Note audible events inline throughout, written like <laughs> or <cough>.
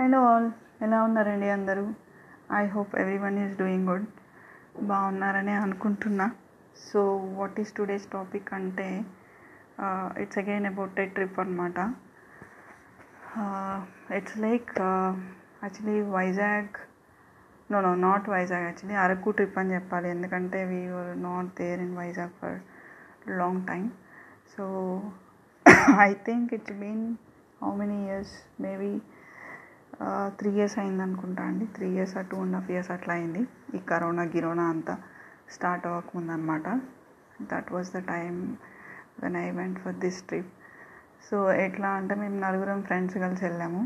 Hello all. ఎలా ఉన్నారండి అందరూ? I hope every one is doing good బాగున్నారనే అనుకుంటున్నా. So what is today's topic అంటే it's again about a trip అనమాట it's like actually Vizag no no not Vizag actually Araku trip అని చెప్పాలి. ఎందుకంటే we were not there in Vizag for long time so I think it's been how many years maybe three years అయింది అనుకుంటా అండి. Three years two and half years అట్లా అయింది. ఈ corona గిరోనా అంతా స్టార్ట్ అవ్వకముందు అనమాట that was the time when I went for this trip so ఎట్లా అంటే మేము నలుగురం ఫ్రెండ్స్ కలిసి వెళ్ళాము.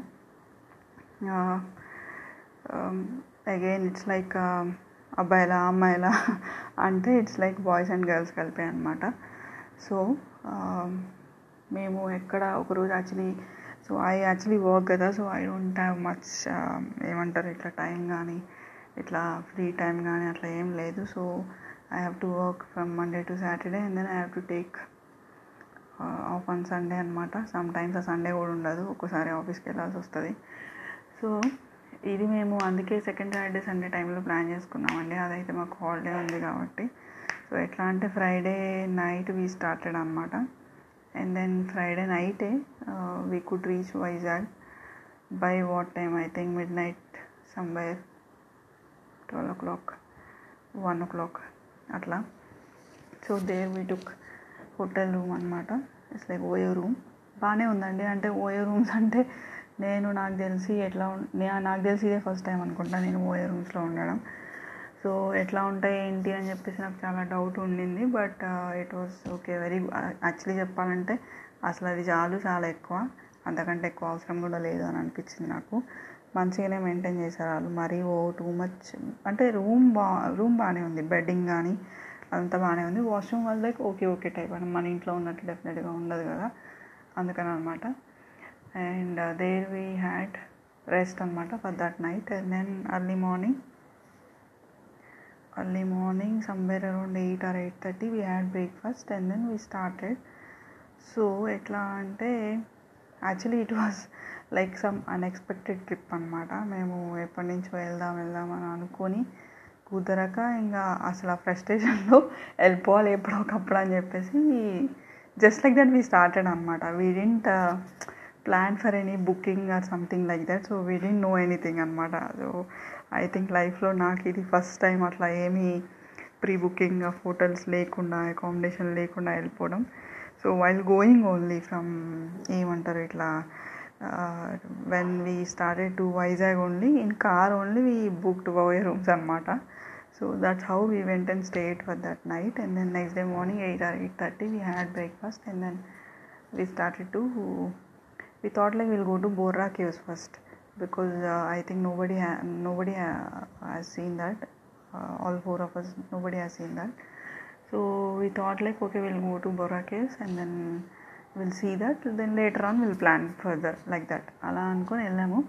అగైన్ ఇట్స్ um, లైక్ అబ్బాయిల అమ్మాయిల అంటే it's like boys and girls కలిపే అనమాట సో మేము ఎక్కడ ఒకరోజు actually so I actually work కదా. So I don't have much ఏమంటారు ఇట్లా టైం కానీ ఇట్లా ఫ్రీ టైం కానీ అట్లా ఏం లేదు. So I have to work from Monday to Saturday and then I have to take off on Sunday అనమాట సమ్ టైమ్స్ ఆ సండే కూడా ఉండదు. ఒక్కోసారి ఆఫీస్కి వెళ్ళాల్సి వస్తుంది. సో ఇది మేము అందుకే సెకండ్ సాటర్డే సండే టైంలో ప్లాన్ చేసుకున్నామండి. అదైతే మాకు హాలిడే ఉంది కాబట్టి. సో ఎట్లా అంటే ఫ్రైడే నైట్ వీ స్టార్టెడ్ అనమాట అండ్ దెన్ ఫ్రైడే నైటే we could reach Vizag by what time I think midnight somewhere twelve o'clock one o'clock అట్లా so there we took hotel room అనమాట ఇట్స్ లైక్ ఓయో రూమ్ బాగానే ఉందండి. అంటే OYO rooms అంటే నేను నాకు తెలిసి ఎట్లా నాకు తెలిసి ఇదే ఫస్ట్ టైం అనుకుంటా నేను ఓయో రూమ్స్లో ఉండడం. సో ఎట్లా ఉంటాయి ఏంటి అని చెప్పేసి నాకు చాలా డౌట్ ఉండింది. But it was okay very actually చెప్పాలంటే అసలు అది చాలు చాలా ఎక్కువ. అంతకంటే ఎక్కువ అవసరం కూడా లేదు అని అనిపించింది నాకు. మంచిగానే మెయింటైన్ చేశారు వాళ్ళు. మరీ ఓ టూ మచ్ అంటే రూమ్ బా రూమ్ బాగానే ఉంది. బెడ్డింగ్ కానీ అదంతా బాగానే ఉంది. వాష్రూమ్ వల్ల లైక్ ఓకే ఓకే టైప్ అని మన ఇంట్లో ఉన్నట్టు డెఫినెట్గా ఉండదు కదా. అందుకని అనమాట and there we had rest అనమాట for that night and then early morning early morning somewhere around 8 or 8.30 we had breakfast and then we started. So ఎట్లా అంటే actually it was like some unexpected trip అనమాట మేము ఎప్పటి నుంచో వెళ్దాం వెళ్దాం అని అనుకొని కుదరక ఇంకా అసలు ఆ ఫ్రస్ట్రేషన్లో వెళ్ళిపోవాలి ఎప్పుడో ఒకప్పుడు అని చెప్పేసి just like that we started అనమాట we didn't plan for any booking or something like that so we didn't know anything అనమాట. సో ఐ థింక్ లైఫ్లో నాకు ఇది ఫస్ట్ టైం అట్లా ఏమీ ప్రీ బుకింగ్ ఆఫ్ హోటల్స్ లేకుండా అకామిడేషన్ లేకుండా వెళ్ళిపోవడం. So while going only from ఏమంటారు ఇట్లా when we started to Vizag only in car only we booked OYO rooms అనమాట. So that's how we went and stayed for that night and then next day morning eight or eight thirty we had breakfast and then we started to we thought like we'll go to Borra caves first because uh, I think nobody ha- nobody ha- has seen that. Uh, all four of us, nobody has seen that. So we thought like okay, we'll go to Borra caves and then we'll see that. Then later on we'll plan further like that. అలా అనుకొని వెళ్ళాము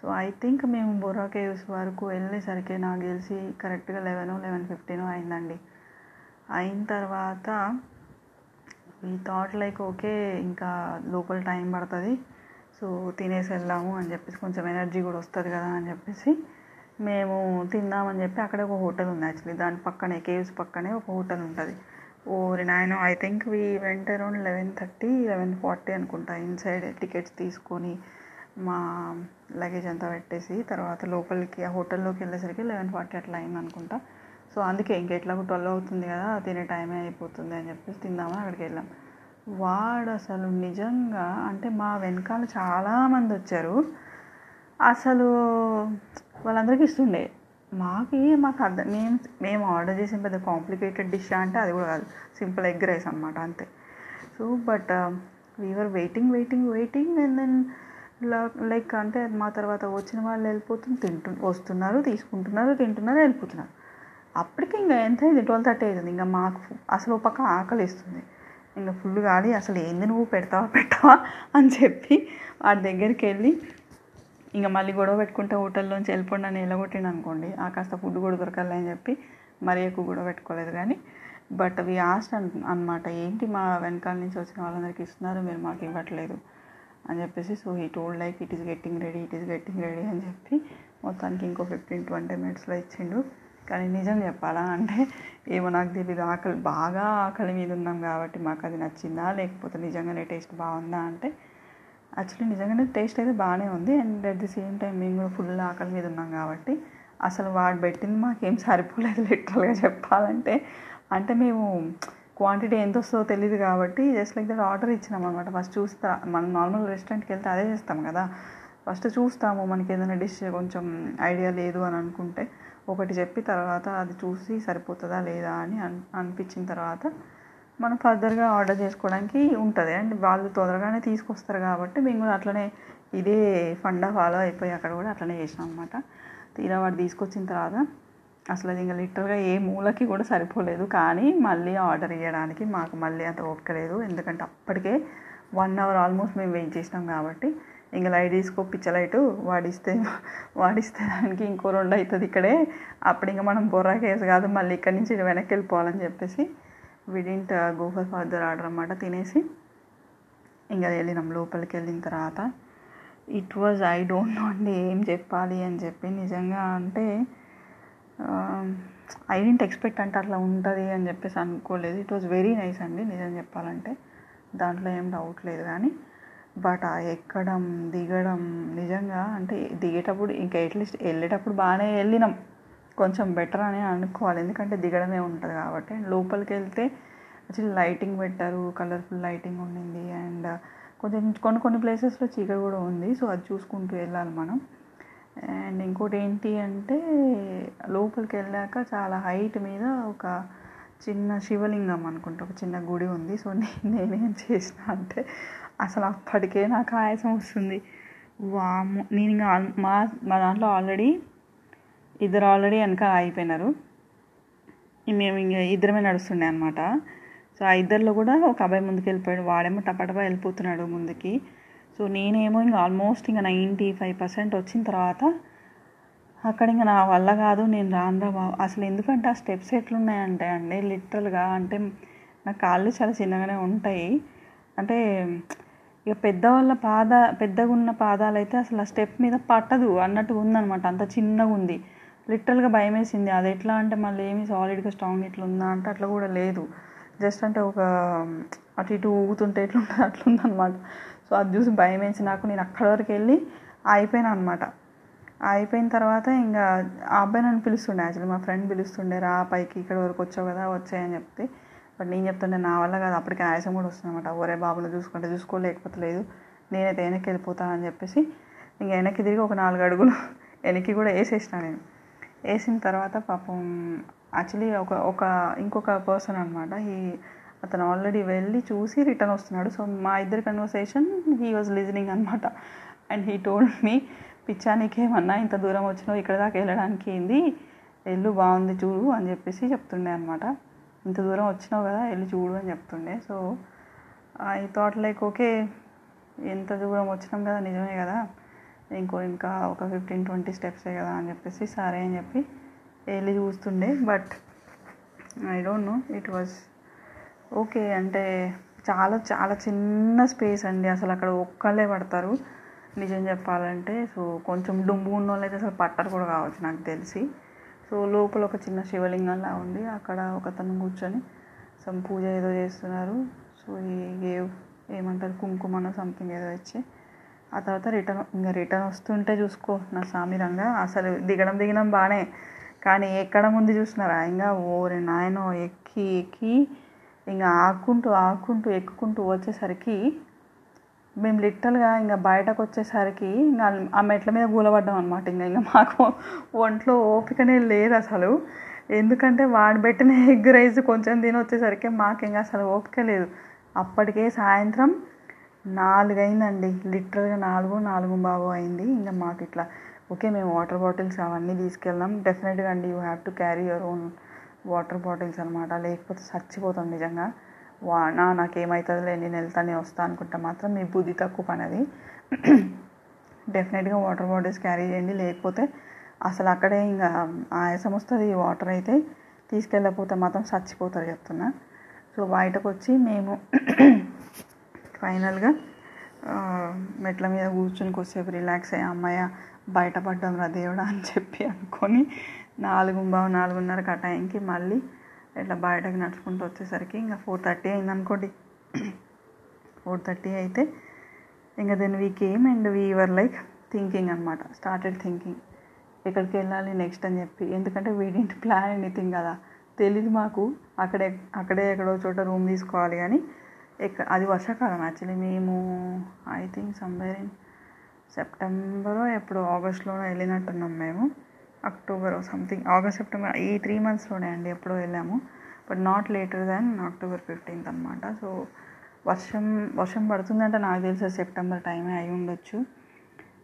so I think మేము Borra caves వరకు వెళ్ళేసరికి నాకు తెలిసి కరెక్ట్గా eleven eleven fifteen అయిందండి అయిన తర్వాత వీ థాట్ లైక్ ఓకే ఇంకా లోపల టైం పడుతుంది. సో తినేసి వెళ్దాము అని చెప్పేసి కొంచెం ఎనర్జీ కూడా వస్తుంది కదా అని చెప్పేసి మేము తిందామని చెప్పి అక్కడే ఒక హోటల్ ఉంది యాక్చువల్లీ దాని పక్కనే కేవ్స్ పక్కనే ఒక హోటల్ ఉంటుంది. ఓ నాయన I think we went around eleven thirty eleven forty అనుకుంటా. ఇన్సైడ్ టికెట్స్ తీసుకొని మా లగేజ్ అంతా పెట్టేసి తర్వాత లోపలికి ఆ హోటల్లోకి వెళ్ళేసరికి లెవెన్ ఫార్టీ అట్లా అయింది అనుకుంటా. సో అందుకే ఇంకెట్లాగో ట్వెల్వ్ అవుతుంది కదా తినే టైమే అయిపోతుంది అని చెప్పేసి తిందామని అక్కడికి వెళ్ళాం. వాడు అసలు నిజంగా అంటే మా వెనకాల చాలామంది వచ్చారు. అసలు వాళ్ళందరికీ ఇస్తుండే. మాకు మాకు అర్థం మేము మేము ఆర్డర్ చేసిన పెద్ద కాంప్లికేటెడ్ డిష్ అంటే అది కూడా కాదు. సింపుల్ ఎగ్ రైస్ అనమాట అంతే. So but we're waiting waiting waiting and then like అంటే మా తర్వాత వచ్చిన వాళ్ళు వెళ్ళిపోతుంది తింటు వస్తున్నారు తీసుకుంటున్నారు తింటున్నారు వెళ్ళిపోతున్నారు. అప్పటికి ఇంకా ఎంత అయింది? ట్వెల్వ్ థర్టీ అవుతుంది ఇంకా మాకు అసలు పక్క ఆకలిస్తుంది ఇంకా ఫుల్ కాలి అసలు ఏంది నువ్వు? పెడతావా? పెట్టావా? అని చెప్పి వాడి దగ్గరికి వెళ్ళి ఇంకా మళ్ళీ గొడవ పెట్టుకుంటే హోటల్లోంచి వెళ్ళిపోండి అని వెళ్ళగొట్టిండు అనుకోండి. ఆ కాస్త ఫుడ్ కూడా దొరకాలి అని చెప్పి మరీ ఎక్కువ గొడవ పెట్టుకోలేదు కానీ బట్ అవి ఆస్ట్ అనమాట ఏంటి మా వెనకాల నుంచి వచ్చిన వాళ్ళందరికీ ఇస్తున్నారు? మీరు మాకు ఇవ్వట్లేదు. అని చెప్పేసి so he told like it is getting ready it is getting ready అని చెప్పి మొత్తానికి ఇంకో ఫిఫ్టీన్ ట్వంటీ మినిట్స్లో ఇచ్చిండు. కానీ నిజం చెప్పాలా అంటే ఏమో నాకు తెలియదు ఆకలి బాగా ఆకలి మీద ఉన్నాం కాబట్టి మాకు అది నచ్చిందా? లేకపోతే నిజంగానే టేస్ట్ బాగుందా అంటే యాక్చువల్లీ నిజంగానే టేస్ట్ అయితే బాగానే ఉంది. And at the same time మేము కూడా ఫుల్ ఆకలి మీద ఉన్నాం కాబట్టి అసలు వాడు పెట్టింది మాకేం సరిపోలేదు లిటరల్గా చెప్పాలంటే. అంటే మేము క్వాంటిటీ ఎంత వస్తుందో తెలియదు కాబట్టి జస్ట్ లైక్ దట్ ఆర్డర్ ఇచ్చినాం అనమాట ఫస్ట్ చూస్తా మనం నార్మల్ రెస్టారెంట్కి వెళ్తే అదే చేస్తాం కదా. ఫస్ట్ చూస్తాము మనకి ఏదైనా డిష్ కొంచెం ఐడియా లేదు అని అనుకుంటే. ఒకటి చెప్పి తర్వాత అది చూసి సరిపోతుందా లేదా అని అనిపించిన తర్వాత మనం ఫర్దర్గా ఆర్డర్ చేసుకోవడానికి ఉంటుంది. అండ్ వాళ్ళు తొందరగానే తీసుకొస్తారు కాబట్టి మేము కూడా అట్లనే ఇదే ఫండా ఫాలో అయిపోయి అక్కడ కూడా అట్లనే చేసినాం అనమాట తీరా వాడు తీసుకొచ్చిన తర్వాత అసలు అది ఇంకా లిటరల్గా ఏ మూలకి కూడా సరిపోలేదు. కానీ మళ్ళీ ఆర్డర్ ఇవ్వడానికి మాకు మళ్ళీ అంత ఓపిక లేదు. ఎందుకంటే అప్పటికే వన్ అవర్ ఆల్మోస్ట్ మేము వెయిట్ చేసినాం కాబట్టి ఇంకా లైట్ తీసుకో పిచ్చలైటు వాడిస్తే వాడిస్తే దానికి ఇంకో రెండు అవుతుంది ఇక్కడే. అప్పుడు ఇంకా మనం బొర్రా కేసు కాదు మళ్ళీ ఇక్కడి నుంచి వెనక్కి వెళ్ళిపోవాలని చెప్పేసి విడింట్ గోఫర్ ఫాదర్ ఆర్డర్ అనమాట తినేసి. ఇంకా వెళ్ళినాం లోపలికి వెళ్ళిన తర్వాత. It was I don't know అండి ఏం చెప్పాలి అని చెప్పి నిజంగా అంటే ఐ డెంట్ ఎక్స్పెక్ట్ అంటే అట్లా ఉంటుంది అని చెప్పేసి అనుకోలేదు. ఇట్ వాజ్ వెరీ నైస్ అండి నిజం చెప్పాలంటే. దాంట్లో ఏం డౌట్ లేదు కానీ. బట్ ఆ ఎక్కడం దిగడం నిజంగా అంటే దిగేటప్పుడు ఇంకా ఎట్లీస్ట్ వెళ్ళేటప్పుడు బాగానే వెళ్ళినాం. కొంచెం బెటర్ అని అనుకోవాలి. ఎందుకంటే దిగడమే ఉంటుంది కాబట్టి. లోపలికి వెళ్తే యాక్చువల్లీ లైటింగ్ పెట్టారు కలర్ఫుల్ లైటింగ్ ఉండింది. అండ్ కొంచెం కొన్ని కొన్ని ప్లేసెస్లో చీకటి కూడా ఉంది. సో అది చూసుకుంటూ వెళ్ళాలి మనం. అండ్ ఇంకోటి ఏంటి అంటే లోపలికి వెళ్ళాక చాలా హైట్ మీద ఒక చిన్న శివలింగం అనుకుంటా. ఒక చిన్న గుడి ఉంది. సో నేను నేనేం చేసిన అంటే అసలు అప్పటికే నాకు ఆయాసం వస్తుంది. వాము నేను ఇంకా మా మా దాంట్లో ఆల్రెడీ ఇద్దరు ఆల్రెడీ వెనక ఆగిపోయినారు. మేము ఇంకా ఇద్దరమే నడుస్తుండే అనమాట సో ఆ ఇద్దరిలో కూడా ఒక అబ్బాయి ముందుకు వెళ్ళిపోయాడు. వాడేమో టపాటపా వెళ్ళిపోతున్నాడు ముందుకి. సో నేనేమో ఇంకా ఆల్మోస్ట్ ఇంకా నైంటీ ఫైవ్ పర్సెంట్ వచ్చిన తర్వాత అక్కడ ఇంకా నా వల్ల కాదు నేను రానురా బాబు. అసలు ఎందుకంటే ఆ స్టెప్స్ ఎట్లున్నాయంటే అండి లిటరల్గా అంటే నా కాళ్ళు చాలా చిన్నగానే ఉంటాయి. అంటే ఇక పెద్దవాళ్ళ పాద పెద్దగా ఉన్న పాదాలు అయితే అసలు ఆ స్టెప్ మీద పట్టదు అన్నట్టు ఉందనమాట అంత చిన్నగా ఉంది. లిటరల్గా భయం వేసింది అది ఎట్లా అంటే మళ్ళీ ఏమి సాలిడ్గా స్ట్రాంగ్ ఇట్లా ఉందా అంటే అట్లా కూడా లేదు. జస్ట్ అంటే ఒక అటు ఇటు ఊగుతుంటే ఎట్లుంటుంది అట్లుందనమాట సో అది చూసి భయం వేసి నాకు నేను అక్కడి వరకు వెళ్ళి అయిపోయాను అనమాట అయిపోయిన తర్వాత ఇంకా ఆ అబ్బాయి నన్ను పిలుస్తుండే యాక్చువల్లీ మా ఫ్రెండ్ పిలుస్తుండే రా పైకి ఇక్కడ వరకు వచ్చావు కదా వచ్చాయని చెప్తే బట్ నేను చెప్తుండే నా వల్ల కాదు. అప్పటికి ఆయాసం కూడా వస్తుంది అనమాట ఒరే బాబులు చూసుకుంటే చూసుకోలేకపోతే లేదు. నేనైతే వెనక్కి వెళ్ళిపోతానని అని చెప్పేసి ఇంక వెనక్కి తిరిగి ఒక నాలుగు అడుగులు <laughs> వెనక్కి కూడా వేసేసిన నేను. వేసిన తర్వాత పాపం యాక్చువల్లీ ఒక ఒక ఇంకొక పర్సన్ అనమాట ఈ అతను ఆల్రెడీ వెళ్ళి చూసి రిటర్న్ వస్తున్నాడు. సో మా ఇద్దరి కన్వర్సేషన్ హీ వాజ్ లిజనింగ్ అనమాట అండ్ హీ టోల్డ్ మీ పిచ్చానికి ఏమన్నా ఇంత దూరం వచ్చినావు? ఇక్కడ దాకా వెళ్ళడానికి ఏంది? వెళ్ళు బాగుంది చూడు అని చెప్పేసి చెప్తుండే అనమాట ఇంత దూరం వచ్చినావు కదా వెళ్ళి చూడు అని చెప్తుండే. So I thought like okay ఎంత దూరం వచ్చినాం కదా నిజమే కదా. ఇంకో ఇంకా ఒక ఫిఫ్టీన్ ట్వంటీ స్టెప్సే కదా అని చెప్పేసి సరే అని చెప్పి వెళ్ళి చూస్తుండే. But I don't know it was okay అంటే చాలా చాలా చిన్న స్పేస్ అండి. అసలు అక్కడ ఒక్కళ్ళే పడతారు. నిజం చెప్పాలంటే సో కొంచెం డుంబు ఉన్న వాళ్ళు అయితే అసలు పట్టరు కూడా కావచ్చు నాకు తెలిసి. సో లోపల ఒక చిన్న శివలింగంలా ఉంది. అక్కడ ఒకతను కూర్చొని సమ్ పూజ ఏదో చేస్తున్నారు. సో ఈ ఏమంటారు? కుంకుమనో సంథింగ్ ఏదో ఇచ్చి ఆ తర్వాత రిటర్న్ ఇంకా రిటర్న్ వస్తుంటే చూసుకో నా సామిరంగా అసలు దిగడం దిగడం బాగానే కానీ ఎక్కడ ముందు చూసినారా? ఇంకా ఓరే నాయనో ఎక్కి ఎక్కి ఇంకా ఆకుంటూ ఆకుంటూ ఎక్కుకుంటూ వచ్చేసరికి మేము లిటరల్గా ఇంకా బయటకు వచ్చేసరికి ఇంకా ఆ మెట్ల మీద కూలబడ్డాం అనమాట ఇంకా ఇంకా మాకు ఒంట్లో ఓపికనే లేదు అసలు. ఎందుకంటే వాడు పెట్టిన ఎగ్ రైస్ కొంచెం తిని వచ్చేసరికి మాకు ఇంకా అసలు ఓపిక లేదు. అప్పటికే సాయంత్రం నాలుగు లిటరల్గా నాలుగు నాలుగు బాబు అయింది. ఇంకా మాకు ఇట్లా ఓకే మేము వాటర్ బాటిల్స్ అవన్నీ తీసుకెళ్దాం డెఫినెట్గా అండి you have to carry your own water bottles అనమాట లేకపోతే చచ్చిపోతాం నిజంగా. వా నా నాకేమవుతుందిలే నేను వెళ్తానే వస్తా అనుకుంటే మాత్రం మీ బుద్ధి తక్కువ పని అది డెఫినెట్గా వాటర్ బాటిల్స్ క్యారీ చేయండి. లేకపోతే అసలు అక్కడే ఇంకా ఆయాసం వస్తుంది. వాటర్ అయితే తీసుకెళ్ళకపోతే మాత్రం చచ్చిపోతారు చెప్తున్నా. సో బయటకు వచ్చి మేము ఫైనల్గా మెట్ల మీద కూర్చొని కొద్దిసేపు రిలాక్స్ అయ్యి అమ్మాయ బయటపడ్డాం రా దేవుడా అని చెప్పి అనుకొని నాలుగు బావు నాలుగున్నరకు ఆ టైంకి మళ్ళీ ఇట్లా బయటకు నడుచుకుంటూ వచ్చేసరికి ఇంకా ఫోర్ థర్టీ అయింది అనుకోండి. ఫోర్ థర్టీ అయితే ఇంకా then we came and we were like thinking అనమాట స్టార్టెడ్ థింకింగ్ ఎక్కడికి వెళ్ళాలి నెక్స్ట్ అని చెప్పి. ఎందుకంటే వీడింటి ప్లాన్ ఎనీథింగ్ కదా. తెలియదు మాకు. అక్కడే అక్కడే ఎక్కడో చోట రూమ్ తీసుకోవాలి కానీ ఎక్క అది వర్షాకాలం యాక్చువల్లీ మేము ఐ థింక్ సమ్వేర్ ఇన్ సెప్టెంబరో ఎప్పుడు ఆగస్ట్లో వెళ్ళినట్టున్నాం మేము. అక్టోబర్ సంథింగ్ ఆగస్ట్ సెప్టెంబర్ ఈ త్రీ మంత్స్లోనే అండి ఎప్పుడో వెళ్ళాము. But not later than October fifteenth అనమాట సో వర్షం వర్షం పడుతుందంటే నాకు తెలుసు సెప్టెంబర్ టైమే అయి ఉండొచ్చు.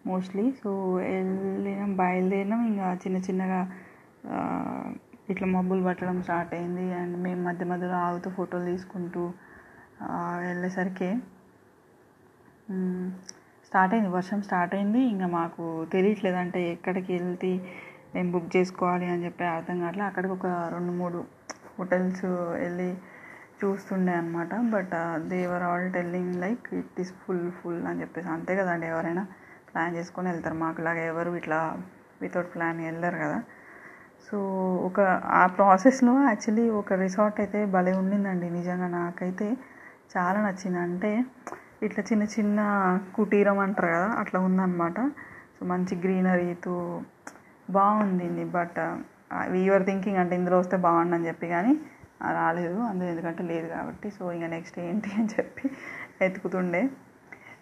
మోస్ట్లీ సో వెళ్ళినాం బయలుదేరినాం. ఇంకా చిన్న చిన్నగా ఇట్లా మబ్బులు పట్టడం స్టార్ట్ అయింది. అండ్ మేము మధ్య మధ్యలో ఆగుతూ ఫోటోలు తీసుకుంటూ వెళ్ళేసరికి స్టార్ట్ అయింది. వర్షం స్టార్ట్ అయింది. ఇంకా మాకు తెలియట్లేదు. అంటే ఎక్కడికి వెళ్తే మేము బుక్ చేసుకోవాలి అని చెప్పి అర్థం కావట్లేదు అక్కడికి ఒక రెండు మూడు హోటల్స్ వెళ్ళి చూస్తుండే అనమాట but they were all telling like it is full full అని చెప్పేసి. అంతే కదండి ఎవరైనా ప్లాన్ చేసుకొని వెళ్తారు. మాకులాగా ఎవరు ఇట్లా వితౌట్ ప్లాన్ వెళ్ళరు కదా. సో ఒక ఆ ప్రాసెస్లో యాక్చువల్లీ ఒక రిసార్ట్ అయితే భలే ఉండిందండి. నిజంగా నాకైతే చాలా నచ్చింది. అంటే ఇట్లా చిన్న చిన్న కుటీరం అంటారు కదా అట్లా ఉందన్నమాట. సో మంచి గ్రీనరీతో బాగుంది బట్ యువర్ థింకింగ్ అంటే ఇందులో వస్తే బాగుండని చెప్పి కానీ రాలేదు. అందులో ఎందుకంటే లేదు కాబట్టి సో ఇంకా నెక్స్ట్ ఏంటి అని చెప్పి ఎతుకుతుండే.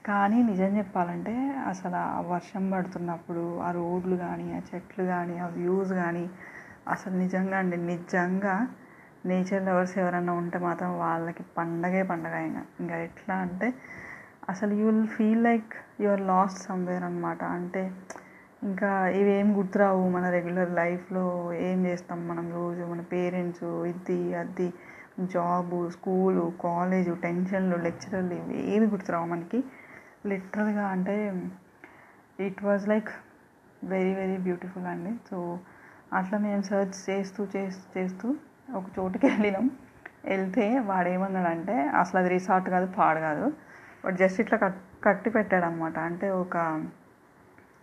కానీ నిజం చెప్పాలంటే అసలు ఆ వర్షం పడుతున్నప్పుడు ఆ రోడ్లు కానీ ఆ చెట్లు కానీ ఆ వ్యూస్ కానీ అసలు నిజంగా అండి నిజంగా నేచర్ లవర్స్ ఎవరైనా ఉంటే మాత్రం వాళ్ళకి పండగే పండగ ఇంకా. ఇంకా ఎట్లా అంటే అసలు you will feel like your lost somewhere అనమాట అంటే ఇంకా ఇవేం గుర్తురావు మన రెగ్యులర్ లైఫ్లో ఏం చేస్తాం మనం రోజు? మన పేరెంట్స్ ఇది అది జాబు స్కూలు కాలేజు టెన్షన్లు లెక్చరర్లు ఇవి ఏమి గుర్తురావు మనకి? లిటరల్గా అంటే it was like very very beautiful అండి. సో అట్లా మేము సర్చ్ చేస్తూ చేస్తూ చేస్తూ ఒక చోటుకి వెళ్ళినాం. వెళ్తే వాడేమన్నాడంటే అసలు అది రిసార్ట్ కాదు పాడు కాదు. బట్ జస్ట్ ఇట్లా కట్ కట్టి పెట్టాడు అనమాట అంటే ఒక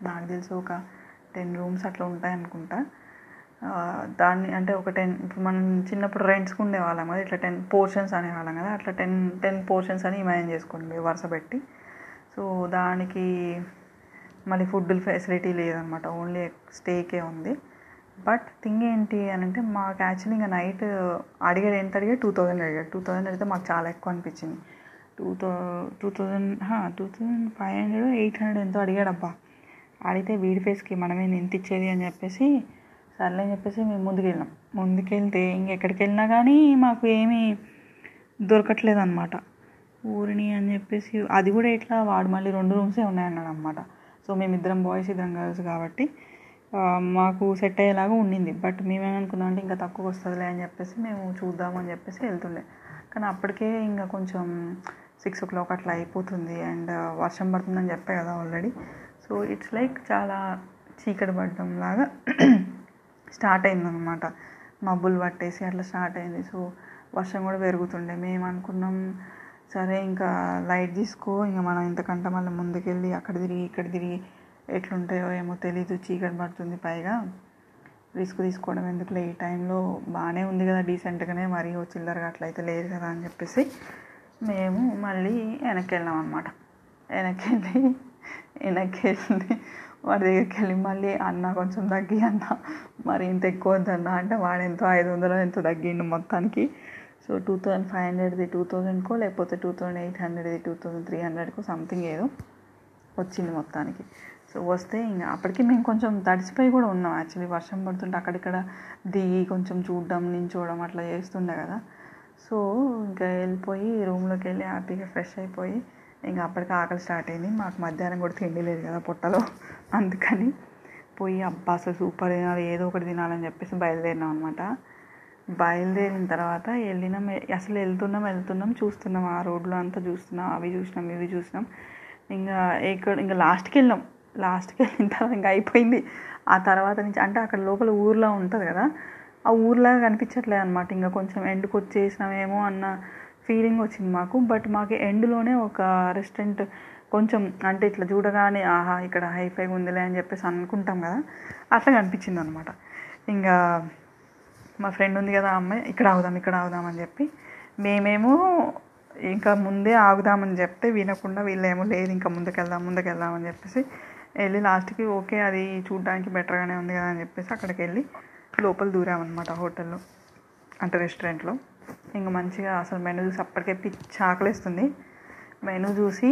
నాకు తెలిసి ఒక టెన్ రూమ్స్ అట్లా ఉంటాయి అనుకుంటా. దాన్ని అంటే ఒక టెన్ ఇప్పుడు మనం చిన్నప్పుడు రెంట్స్కి ఉండేవాళ్ళం కదా ఇట్లా టెన్ పోర్షన్స్ అనేవాళ్ళం కదా అట్లా టెన్ టెన్ పోర్షన్స్ అని ఇమాజిన్ చేసుకోండి వరుస పెట్టి. సో దానికి మళ్ళీ ఫుడ్ ఫెసిలిటీ లేదనమాట ఓన్లీ స్టేకే ఉంది. బట్ థింగ్ ఏంటి అని అంటే మాకు యాక్చువల్లీ ఇంకా నైట్ అడిగాడు ఎంత అడిగాడు టూ థౌజండ్ అడిగాడు టూ థౌజండ్ అడిగితే మాకు చాలా ఎక్కువ అనిపించింది. Two thou two thousand two thousand five hundred eight hundred ఎంతో అడిగాడు అబ్బా అడిగితే వీడి ఫేస్కి మనమే ఎంత ఇచ్చేది అని చెప్పేసి సర్లే అని చెప్పేసి మేము ముందుకెళ్ళాం ముందుకెళ్తే ఇంకెక్కడికి వెళ్ళినా కానీ మాకు ఏమీ దొరకట్లేదు అనమాట ఊరిని అని చెప్పేసి అది కూడా ఇట్లా వాడు మళ్ళీ రెండు రూమ్సే ఉన్నాయన్నాడు అనమాట సో మేమిద్దరం బాయ్స్ ఇద్దరం గర్ల్స్ కాబట్టి మాకు సెట్ అయ్యేలాగా ఉండింది. బట్ మేమేమనుకున్నాం అంటే ఇంకా తక్కువ వస్తుందిలే అని చెప్పేసి మేము చూద్దామని చెప్పేసి వెళ్తుండే. కానీ అప్పటికే ఇంకా కొంచెం సిక్స్ ఓ క్లాక్ అట్లా అయిపోతుంది. అండ్ వర్షం పడుతుందని చెప్పే కదా ఆల్రెడీ. సో ఇట్స్ లైక్ చాలా చీకటి పడడం లాగా స్టార్ట్ అయిందనమాట మబ్బులు పట్టేసి అట్లా స్టార్ట్ అయింది. సో వర్షం కూడా పెరుగుతుండే. మేము అనుకున్నాం సరే ఇంకా లైట్ తీసుకో ఇంకా మనం ఇంతకంటే మళ్ళీ ముందుకెళ్ళి అక్కడ తిరిగి ఇక్కడ తిరిగి ఎట్లుంటాయో ఏమో తెలీదు చీకటి పడుతుంది పైగా. రిస్క్ తీసుకోవడం ఎందుకులే? ఈ టైంలో బాగానే ఉంది కదా డీసెంట్గానే. మరీ ఓ చిల్లరగా అట్లయితే లేదు కదా అని చెప్పేసి మేము మళ్ళీ వెనక్కి వెళ్ళాం అనమాట వెనక్కి వెళ్ళి వెనక్కి వెళ్ళి వాడి దగ్గరికి వెళ్ళి మళ్ళీ అన్న కొంచెం తగ్గి అన్న మరి ఇంత ఎక్కువ వద్దన్న అంటే వాడు ఎంతో ఐదు వందలు ఎంతో తగ్గిండు మొత్తానికి. సో టూ థౌజండ్ ఫైవ్ హండ్రెడ్ది టూ థౌజండ్కో లేకపోతే టూ థౌజండ్ ఎయిట్ హండ్రెడ్ది టూ థౌజండ్ త్రీ హండ్రెడ్కో సంథింగ్ ఏదో వచ్చింది మొత్తానికి. సో వస్తే ఇంకా అప్పటికి మేము కొంచెం తడిసిపోయి కూడా ఉన్నాం యాక్చువల్లీ. వర్షం పడుతుంటే అక్కడిక్కడ దిగి కొంచెం చూడడం నించోవడం అట్లా చేస్తుండే కదా. సో ఇంకా వెళ్ళిపోయి రూమ్లోకి వెళ్ళి హ్యాపీగా ఫ్రెష్ అయిపోయి ఇంకా అప్పటికి ఆకలి స్టార్ట్ అయింది. మాకు మధ్యాహ్నం కూడా తిండి లేదు కదా పొట్టలో. అందుకని పోయి అబ్బా అసలు సూపర్ తినాలి ఏదో ఒకటి తినాలని చెప్పేసి బయలుదేరినాం అనమాట బయలుదేరిన తర్వాత వెళ్ళినాం. అసలు వెళ్తున్నాం వెళ్తున్నాం చూస్తున్నాం. ఆ రోడ్లో అంతా చూస్తున్నాం అవి చూసినాం ఇవి చూసినాం ఇంకా ఇక్కడ ఇంకా లాస్ట్కి వెళ్ళాం. లాస్ట్కి వెళ్ళిన తర్వాత ఇంకా అయిపోయింది. ఆ తర్వాత నుంచి అంటే అక్కడ లోపల ఊర్లో ఉంటుంది కదా? ఆ ఊర్లాగా కనిపించట్లేదు అనమాట ఇంకా కొంచెం ఎండ్కి వచ్చేసినామేమో అన్న ఫీలింగ్ వచ్చింది మాకు. బట్ మాకు ఎండ్లోనే ఒక రెస్టారెంట్ కొంచెం అంటే ఇట్లా చూడగానే ఆహా ఇక్కడ హైఫైగా ఉందిలే అని చెప్పేసి అనుకుంటాం కదా. అట్లా కనిపించింది అనమాట ఇంకా మా ఫ్రెండ్ ఉంది కదా అమ్మాయి ఇక్కడ ఆగుదాం ఇక్కడ ఆగుదాం అని చెప్పి. మేమేమో ఇంకా ముందే ఆగుదామని చెప్తే వినకుండా వీళ్ళేమో లేదు ఇంకా ముందుకెళ్దాం ముందుకెళ్దాం అని చెప్పేసి వెళ్ళి లాస్ట్కి ఓకే అది చూడడానికి బెటర్గానే ఉంది కదా అని చెప్పేసి అక్కడికి వెళ్ళి లోపల దూరామన్నమాట హోటల్లో అంటే రెస్టారెంట్లో ఇంకా మంచిగా అసలు మెనూ చూసి అప్పటికే పిచ్చి ఆకలిస్తుంది. మెనూ చూసి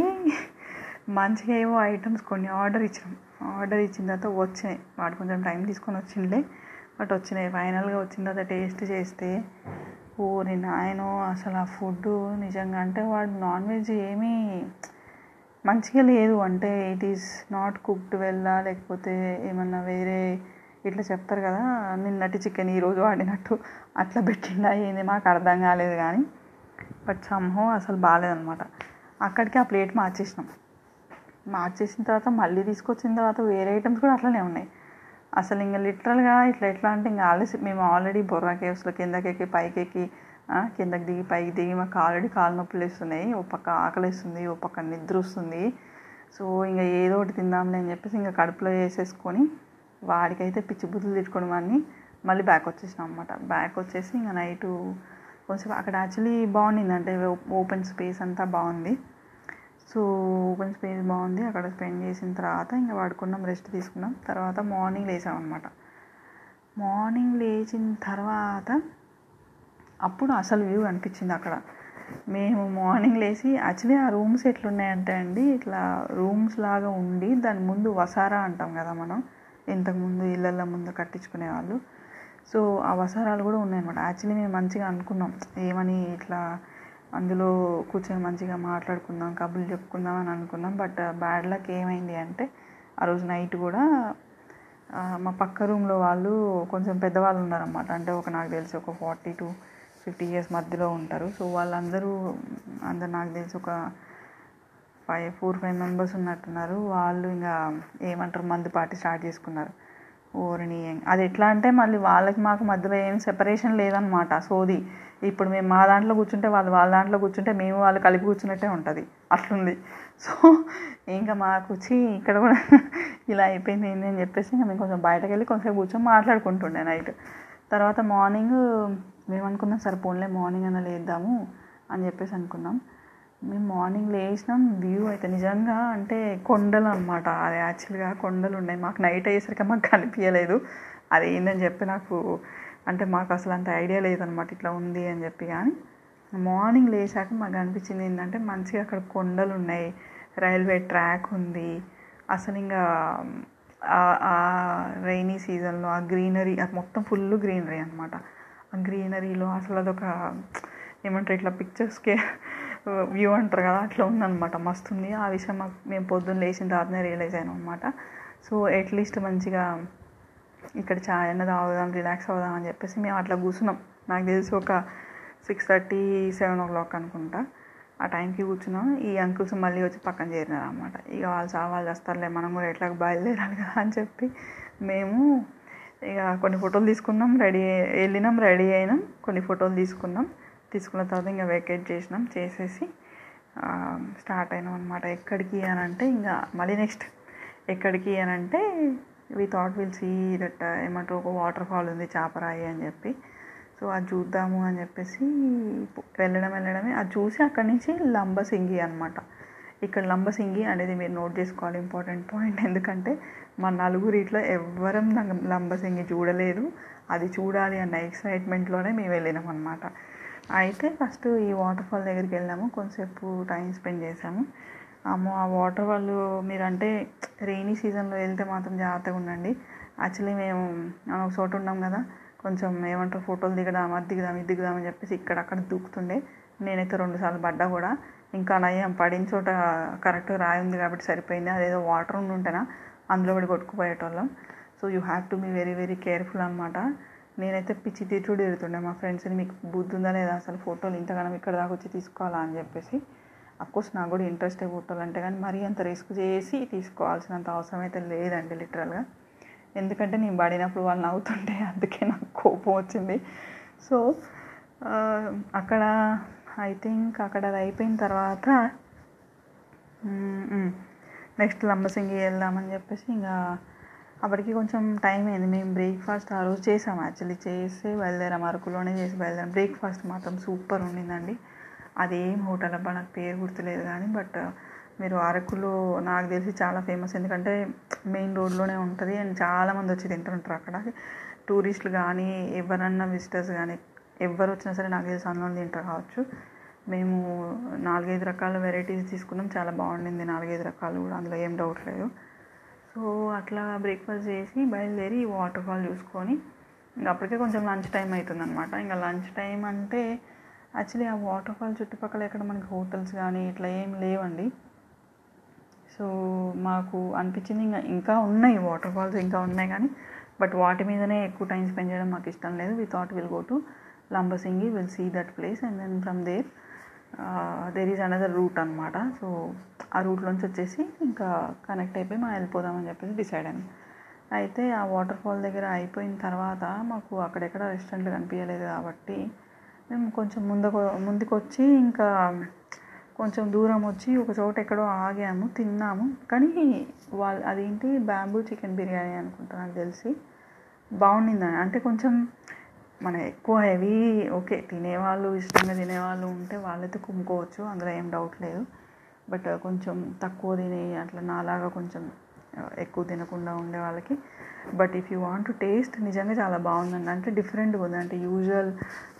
మంచిగా ఏవో ఐటమ్స్ కొన్ని ఆర్డర్ ఇచ్చినాం. ఆర్డర్ ఇచ్చిన తర్వాత వచ్చినాయి. వాడు కొంచెం టైం తీసుకొని వచ్చిండే బట్ వచ్చినాయి. ఫైనల్గా వచ్చిన తర్వాత టేస్ట్ చేస్తే ఓరి నాయనో అసలు ఆ ఫుడ్ నిజంగా అంటే వాడు నాన్ వెజ్ ఏమీ మంచిగా లేదు. అంటే ఇట్ ఈస్ నాట్ కుక్డ్ వెళ్ళా లేకపోతే ఏమన్నా వేరే ఇట్లా చెప్తారు కదా నిన్నటి చికెన్ ఈరోజు వాడినట్టు అట్లా పెట్టిండా ఏంది? మాకు అర్థం కాలేదు కానీ. బట్ సంహం అసలు బాగాలేదనమాట అక్కడికి ఆ ప్లేట్ మార్చేసినాం. మార్చేసిన తర్వాత మళ్ళీ తీసుకొచ్చిన తర్వాత వేరే ఐటమ్స్ కూడా అట్లనే ఉన్నాయి. అసలు ఇంకా లిటరల్గా ఇట్లా ఎట్లా అంటే ఇంకా ఆల్రెడీ మేము ఆల్రెడీ బొర్రా కేవ్స్లో కిందకెక్కి పైకెక్కి ఎక్కి కిందకి దిగి పైకి దిగి మాకు ఆల్రెడీ కాలు నొప్పులు వేస్తున్నాయి. ఓ పక్క ఆకలి వేస్తుంది ఓ పక్క నిద్ర వస్తుంది. సో ఇంకా ఏదో ఒకటి తిందాంలే అని చెప్పేసి ఇంకా కడుపులో వేసేసుకొని వాడికైతే పిచ్చి బుద్ధులు తిట్టుకోవడం అని మళ్ళీ బ్యాక్ వచ్చేసినాం అనమాట బ్యాక్ వచ్చేసి ఇంకా నైటు కొంచెం అక్కడ యాక్చువల్లీ బాగుండింది అంటే ఓపెన్ స్పేస్ అంతా బాగుంది. సో ఓపెన్ స్పేస్ బాగుంది. అక్కడ స్పెండ్ చేసిన తర్వాత ఇంకా పడుకున్నాం రెస్ట్ తీసుకున్నాం. తర్వాత మార్నింగ్ లేసాం అనమాట మార్నింగ్ లేచిన తర్వాత అప్పుడు అసలు వ్యూ అనిపించింది అక్కడ. మేము మార్నింగ్ లేచి యాక్చువల్లీ ఆ రూమ్స్ ఎట్లున్నాయంటే అండి ఇట్లా రూమ్స్ లాగా ఉండి దాని ముందు వసారా అంటాం కదా మనం. ఇంతకుముందు ఇళ్ళల్లో ముందు కట్టించుకునే వాళ్ళు. సో ఆ వసారాలు కూడా ఉన్నాయన్నమాట. యాక్చువల్లీ మేము మంచిగా అనుకున్నాం. ఏమని ఇట్లా అందులో కూర్చొని మంచిగా మాట్లాడుకుందాం కబుర్లు చెప్పుకుందాం అని అనుకున్నాం. బట్ బ్యాడ్ లక్ ఏమైంది అంటే ఆ రోజు నైట్ కూడా మా పక్క రూమ్లో వాళ్ళు కొంచెం పెద్దవాళ్ళు ఉన్నారన్నమాట. అంటే ఒక నాకు తెలిసి ఒక ఫార్టీ టు ఫిఫ్టీ ఇయర్స్ మధ్యలో ఉంటారు. సో వాళ్ళందరూ అందరు నాకు తెలిసి ఒక ఫైవ్ ఫోర్ ఫైవ్ మెంబర్స్ ఉన్నట్టున్నారు. వాళ్ళు ఇంకా ఏమంటారు మందు పార్టీ స్టార్ట్ చేసుకున్నారు. ఓరిని అది ఎట్లా అంటే మళ్ళీ వాళ్ళకి మాకు మధ్యలో ఏం సెపరేషన్ లేదనమాట సోది ఇప్పుడు మేము మా దాంట్లో కూర్చుంటే వాళ్ళు వాళ్ళ దాంట్లో కూర్చుంటే మేము వాళ్ళు కలిపి కూర్చున్నట్టే ఉంటుంది. అట్లుంది. సో ఇంకా మాకు వచ్చి ఇక్కడ కూడా ఇలా అయిపోయింది ఏంటి అని చెప్పేసి ఇంకా మేము కొంచెం బయటకు వెళ్ళి కొంచెం కూర్చొని మాట్లాడుకుంటుండే నైట్. తర్వాత మార్నింగ్ మేము అనుకున్నాం సరే పోన్లే మార్నింగ్ అయినా లేద్దాము అని చెప్పేసి అనుకున్నాం. మేము మార్నింగ్ లేచినాం వ్యూ అయితే నిజంగా అంటే కొండలు అనమాట అది యాక్చువల్గా కొండలు ఉన్నాయి. మాకు నైట్ అయ్యేసరికి మాకు కనిపించలేదు. అది ఏందని చెప్పి నాకు అంటే మాకు అసలు అంత ఐడియా లేదనమాట ఇట్లా ఉంది అని చెప్పి. కానీ మార్నింగ్ లేచాక మాకు అనిపించింది ఏంటంటే మంచిగా అక్కడ కొండలు ఉన్నాయి. రైల్వే ట్రాక్ ఉంది. అసలు ఇంకా ఆ రైనీ సీజన్లో ఆ గ్రీనరీ అది మొత్తం ఫుల్ గ్రీనరీ అనమాట ఆ గ్రీనరీలో అసలు అదొక ఏమంటారు ఇట్లా పిక్చర్స్కే వ్యూ అంటారు కదా అట్లా ఉందన్నమాట. మస్తు ఉంది ఆ విషయం మాకు మేము పొద్దున్న లేచిన తర్వాతనే రియలైజ్ అయినాం అనమాట సో అట్లీస్ట్ మంచిగా ఇక్కడ చాయ్ అన్న తాగుదాం రిలాక్స్ అవుదాం అని చెప్పేసి మేము అట్లా కూర్చున్నాం. నాకు తెలిసి ఒక six thirty seven o'clock అనుకుంటా. ఆ టైంకి కూర్చున్నాం. ఈ అంకుల్స్ మళ్ళీ వచ్చి పక్కన చేరినారు అనమాట ఇక వాళ్ళు చా వాళ్ళు వస్తారులే మనం కూడా ఎట్లా బయలుదేరాలి కదా అని చెప్పి మేము ఇక కొన్ని ఫోటోలు తీసుకున్నాం రెడీ వెళ్ళినాం రెడీ అయినాం. కొన్ని ఫోటోలు తీసుకున్నాం. తీసుకున్న తర్వాత ఇంకా వెకేట్ చేసినాం. చేసేసి స్టార్ట్ అయినాం అనమాట ఎక్కడికి అని అంటే ఇంకా మళ్ళీ నెక్స్ట్ ఎక్కడికి అని అంటే we thought will see that ఏమంటారు ఒక వాటర్ ఫాల్ ఉంది చాపరాయి అని చెప్పి. సో అది చూద్దాము అని చెప్పేసి వెళ్ళడం వెళ్ళడమే. అది చూసి అక్కడి నుంచి లంబసింగి అనమాట ఇక్కడ లంబసింగి అనేది మీరు నోట్ చేసుకోవాలి ఇంపార్టెంట్ పాయింట్ ఎందుకంటే మా నలుగురిట్లో ఎవ్వరం లంబసింగి చూడలేదు. అది చూడాలి అన్న ఎక్సైట్మెంట్లోనే మేము వెళ్ళినాం అనమాట అయితే ఫస్ట్ ఈ వాటర్ ఫాల్ దగ్గరికి వెళ్ళాము. కొంతసేపు టైం స్పెండ్ చేసాము అమ్మో ఆ వాటర్ వాళ్ళు మీరంటే రెయినీ సీజన్లో వెళ్తే మాత్రం జాగ్రత్తగా ఉండండి. యాక్చువల్లీ మేము ఒక చోట ఉన్నాం కదా కొంచెం ఏమంటారు ఫోటోలు దిగదాం అది దిగుదాం ఇది దిగుదాం అని చెప్పేసి ఇక్కడ అక్కడ దూకుతుండే. నేనైతే రెండుసార్లు పడ్డా కూడా. ఇంకా నయ్యం పడిన చోట కరెక్ట్ రాయి ఉంది కాబట్టి సరిపోయింది. అదేదో వాటర్ ఉండి ఉంటేనా అందులో కూడా కొట్టుకుపోయేటోళ్ళం. So you have to be very very careful అనమాట నేనైతే పిచ్చి తిట్టుడు ఎడుతుండే మా ఫ్రెండ్స్ని మీకు బుద్ధి ఉందా లేదా అసలు ఫోటోలు ఇంతగానం ఇక్కడ దాకా వచ్చి తీసుకోవాలా అని చెప్పేసి. అఫ్కోర్స్ నాకు కూడా ఇంట్రెస్ట్ ఫోటోలు అంటే కానీ మరీ అంత రిస్క్ చేసి తీసుకోవాల్సినంత అవసరం అయితే లేదండి లిటరల్గా ఎందుకంటే నేను పడినప్పుడు వాళ్ళు నవ్వుతుంటే అందుకే నాకు కోపం వచ్చింది. సో అక్కడ ఐ థింక్ అక్కడ అది అయిపోయిన తర్వాత నెక్స్ట్ లంబసింగి వెళ్దామని చెప్పేసి ఇంకా అప్పటికి కొంచెం టైం అయింది. మేము బ్రేక్ఫాస్ట్ ఆ రోజు చేసాం యాక్చువల్లీ చేసి బయలుదేరాం. అరకులోనే చేసి బయలుదేరాం. బ్రేక్ఫాస్ట్ మాత్రం సూపర్ ఉండిందండి. అదేం హోటల్ అబ్బా నాకు పేరు గుర్తులేదు కానీ బట్ uh, మీరు అరకులో నాకు తెలిసి చాలా ఫేమస్ ఎందుకంటే మెయిన్ రోడ్లోనే ఉంటుంది అండ్ చాలామంది వచ్చి తింటుంటారు అక్కడ. టూరిస్టులు కానీ ఎవరన్నా విజిటర్స్ కానీ ఎవరు వచ్చినా సరే నాకు తెలిసి అందులో తింటారు కావచ్చు. మేము నాలుగైదు రకాల వెరైటీస్ తీసుకున్నాం. చాలా బాగుండింది నాలుగైదు రకాలు కూడా. అందులో ఏం డౌట్ లేదు. సో అట్లా బ్రేక్ఫాస్ట్ చేసి బయలుదేరి వాటర్ ఫాల్ చూసుకొని ఇంకా అప్పటికే కొంచెం లంచ్ టైం అవుతుందనమాట ఇంకా లంచ్ టైం అంటే యాక్చువల్లీ ఆ వాటర్ ఫాల్ చుట్టుపక్కల ఎక్కడ మనకి హోటల్స్ కానీ ఇట్లా ఏం లేవండి. సో మాకు అనిపించింది ఇంకా ఇంకా ఉన్నాయి వాటర్ ఫాల్స్ ఇంకా ఉన్నాయి కానీ బట్ వాటి మీదనే ఎక్కువ టైం స్పెండ్ చేయడం మాకు ఇష్టం లేదు. We thought will go to Lambasingi will see that place and then from there there is another route అనమాట సో ఆ రూట్లోంచి వచ్చేసి ఇంకా కనెక్ట్ అయిపోయి మనం వెళ్ళిపోదామని చెప్పేసి డిసైడ్ అయ్యాను. అయితే ఆ వాటర్ ఫాల్ దగ్గర అయిపోయిన తర్వాత మాకు అక్కడెక్కడ రెస్టారెంట్లు కనిపించలేదు కాబట్టి మేము కొంచెం ముందుకు ముందుకొచ్చి ఇంకా కొంచెం దూరం వచ్చి ఒక చోట ఎక్కడో ఆగాము తిన్నాము. కానీ వాళ్ళు అదేంటి బ్యాంబూ చికెన్ బిర్యానీ అనుకుంటా నాకు తెలిసి బాగుండిందని. అంటే కొంచెం మన ఎక్కువ హెవీ ఓకే తినేవాళ్ళు ఇష్టంగా తినేవాళ్ళు ఉంటే వాళ్ళైతే కుమ్ముకోవచ్చు? అందులో ఏం డౌట్ లేదు. బట్ కొంచెం తక్కువ తినే అట్లా నాలాగా కొంచెం ఎక్కువ తినకుండా ఉండే వాళ్ళకి. But if you want to taste నిజంగా చాలా బాగుందండి. అంటే డిఫరెంట్గా ఉంది. అంటే యూజువల్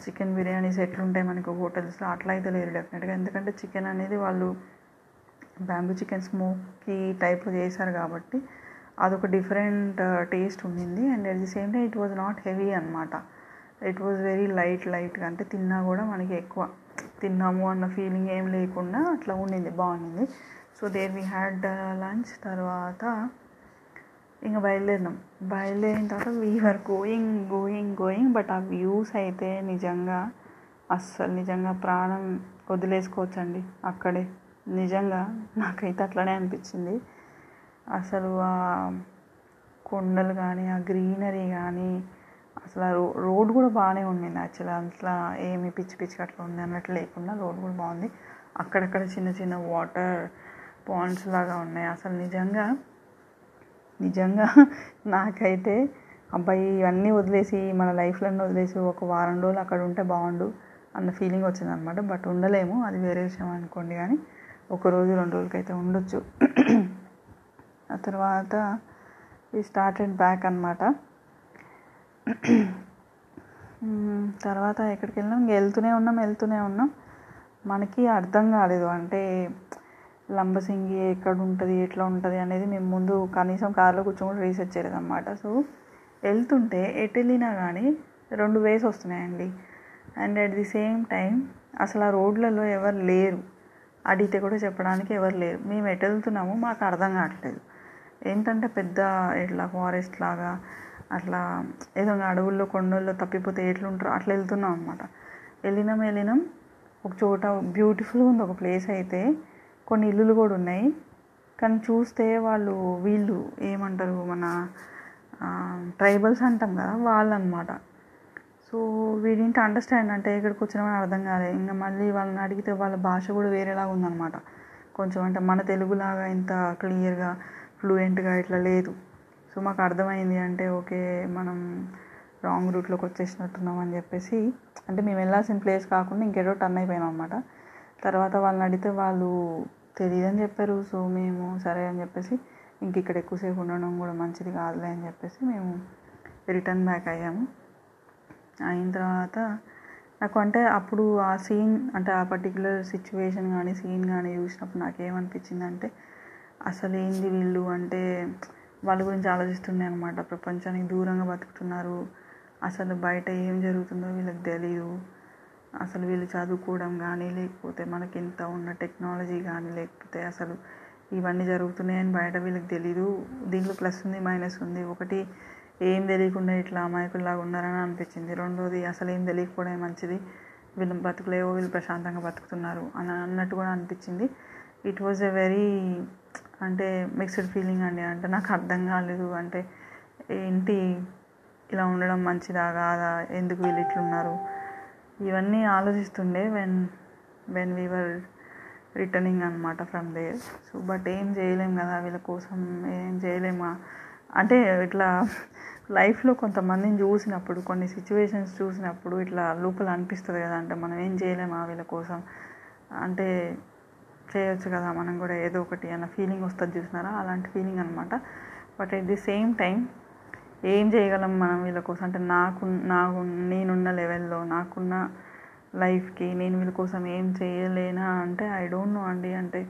చికెన్ బిర్యానీస్ ఎట్లుంటాయి మనకు హోటల్స్లో అట్లా అయితే లేరు డెఫినెట్గా. ఎందుకంటే చికెన్ అనేది వాళ్ళు బ్యాంబూ చికెన్ స్మోకీ టైప్లో చేశారు కాబట్టి అదొక డిఫరెంట్ టేస్ట్ ఉండింది. And at the same time it was not heavy అనమాట ఇట్ వాజ్ వెరీ లైట్ లైట్గా. అంటే తిన్నా కూడా మనకి ఎక్కువ తిన్నాము అన్న ఫీలింగ్ ఏం లేకుండా అట్లా ఉండింది బాగుండింది. So there we had lunch తర్వాత ఇంకా బయలుదేరినాం. బయలుదేరిన తర్వాత we're going going going but ఆ వ్యూస్ అయితే నిజంగా అస్సలు నిజంగా ప్రాణం వదిలేసుకోవచ్చండి. అక్కడే నిజంగా నాకైతే అట్లనే అనిపించింది. అసలు ఆ కొండలు కానీ ఆ గ్రీనరీ కానీ అసలు రో రోడ్ కూడా బాగానే ఉండింది యాక్చువల్గా అట్లా ఏమి పిచ్చి పిచ్చి అట్లా ఉంది అన్నట్టు లేకుండా రోడ్ కూడా బాగుంది. అక్కడక్కడ చిన్న చిన్న వాటర్ పాండ్స్ లాగా ఉన్నాయి. అసలు నిజంగా నిజంగా నాకైతే అబ్బాయి ఇవన్నీ వదిలేసి మన లైఫ్లన్నీ వదిలేసి ఒక వారం రోజులు అక్కడ ఉంటే బాగుండు అన్న ఫీలింగ్ వచ్చిందనమాట బట్ ఉండలేము. అది వేరే విషయం అనుకోండి కానీ ఒక రోజు రెండు రోజులకైతే ఉండొచ్చు. ఆ తర్వాత ఈ స్టార్టెడ్ బ్యాక్ అనమాట తర్వాత ఎక్కడికి వెళ్ళినాం? ఇంక వెళ్తూనే ఉన్నాం వెళ్తూనే ఉన్నాం. మనకి అర్థం కాలేదు. అంటే లంబసింగి ఎక్కడ ఉంటుంది ఎట్లా ఉంటుంది అనేది మేము ముందు కనీసం కార్లో కూర్చొని రీసెర్చ్ చేయలేదు అనమాట సో వెళ్తుంటే ఎటు వెళ్ళినా కానీ రెండు వేస్ వస్తున్నాయండి. And at the same time అసలు ఆ రోడ్లలో ఎవరు లేరు. అడిగితే కూడా చెప్పడానికి ఎవరు లేరు. మేము ఎటు వెళ్తున్నామో మాకు అర్థం కావట్లేదు. ఏంటంటే పెద్ద ఇట్లా ఫారెస్ట్ లాగా అట్లా ఏదో అడవుల్లో కొండల్లో తప్పిపోతే ఎట్లుంటారో అట్లా వెళ్తున్నాం అనమాట వెళ్ళినాం వెళ్ళినాం. ఒక చోట బ్యూటిఫుల్గా ఉంది. ఒక ప్లేస్ అయితే కొన్ని ఇల్లులు కూడా ఉన్నాయి. కానీ చూస్తే వాళ్ళు వీళ్ళు ఏమంటారు మన ట్రైబల్స్ అంటాం కదా వాళ్ళు అనమాట సో వీడింటి అండర్స్టాండ్ అంటే ఇక్కడికి వచ్చినామని అర్థం కాలేదు ఇంకా మళ్ళీ వాళ్ళని అడిగితే వాళ్ళ భాష కూడా వేరేలాగా ఉందన్నమాట. కొంచెం అంటే మన తెలుగులాగా ఇంత క్లియర్గా ఫ్లూయెంట్గా ఇట్లా లేదు. సో మాకు అర్థమైంది అంటే ఓకే మనం రాంగ్ రూట్లోకి వచ్చేసినట్టున్నాం అని చెప్పేసి. అంటే మేము వెళ్ళాల్సిన ప్లేస్ కాకుండా ఇంకేదో టర్న్ అయిపోయినాం అనమాట తర్వాత వాళ్ళని అడిగితే వాళ్ళు తెలియదని చెప్పారు. సో మేము సరే అని చెప్పేసి ఇంక ఇక్కడ ఎక్కువసేపు ఉండడం కూడా మంచిది కాదులే అని చెప్పేసి మేము రిటర్న్ బ్యాక్ అయ్యాము. అయిన తర్వాత నాకు అంటే అప్పుడు ఆ సీన్ అంటే ఆ పర్టికులర్ సిచ్యువేషన్ కానీ సీన్ కానీ చూసినప్పుడు నాకేమనిపించింది అంటే అసలు ఏంది వీళ్ళు అంటే వాళ్ళ గురించి ఆలోచిస్తుండే అనమాట ప్రపంచానికి దూరంగా బతుకుతున్నారు. అసలు బయట ఏం జరుగుతుందో వీళ్ళకి తెలియదు అసలు వీళ్ళు చదువుకోవడం కానీ లేకపోతే మనకి ఇంత ఉన్న టెక్నాలజీ కానీ లేకపోతే అసలు ఇవన్నీ జరుగుతున్నాయని బయట వీళ్ళకి తెలీదు. దీంట్లో ప్లస్ ఉంది మైనస్ ఉంది. ఒకటి ఏం తెలియకుండా ఇట్లా అమాయకుల్లాగా ఉన్నారని అనిపించింది. రెండోది అసలు ఏం తెలియకపోవడం మంచిది. వీళ్ళు బతుకులేవో వీళ్ళు ప్రశాంతంగా బతుకుతున్నారు అని అన్నట్టు కూడా అనిపించింది. ఇట్ వాజ్ ఎ వెరీ అంటే మిక్స్డ్ ఫీలింగ్ అండి. అంటే నాకు అర్థం కాలేదు. అంటే ఏంటి ఇలా ఉండడం మంచిదా కాదా? ఎందుకు వీళ్ళు ఇట్లున్నారు? ఇవన్నీ ఆలోచిస్తుండే when when we were returning అనమాట ఫ్రమ్ దేర్ సో బట్ ఏం చేయలేం కదా వీళ్ళ కోసం ఏం చేయలేమా? అంటే ఇట్లా లైఫ్లో కొంతమందిని చూసినప్పుడు కొన్ని సిచ్యువేషన్స్ చూసినప్పుడు ఇట్లా లోపల అనిపిస్తుంది కదా. అంటే మనం ఏం చేయలేమా వీళ్ళ కోసం? అంటే చేయొచ్చు కదా మనం కూడా ఏదో ఒకటి అన్న ఫీలింగ్ వస్తుంది చూసినారా? అలాంటి ఫీలింగ్ అనమాట but at the same time ఏం చేయగలం మనం వీళ్ళ కోసం? అంటే నాకు నాకు నేనున్న లెవెల్లో నాకున్న లైఫ్కి నేను వీళ్ళ కోసం ఏం చేయలేనా అంటే ఐ డోంట్ నో అండి. అంటే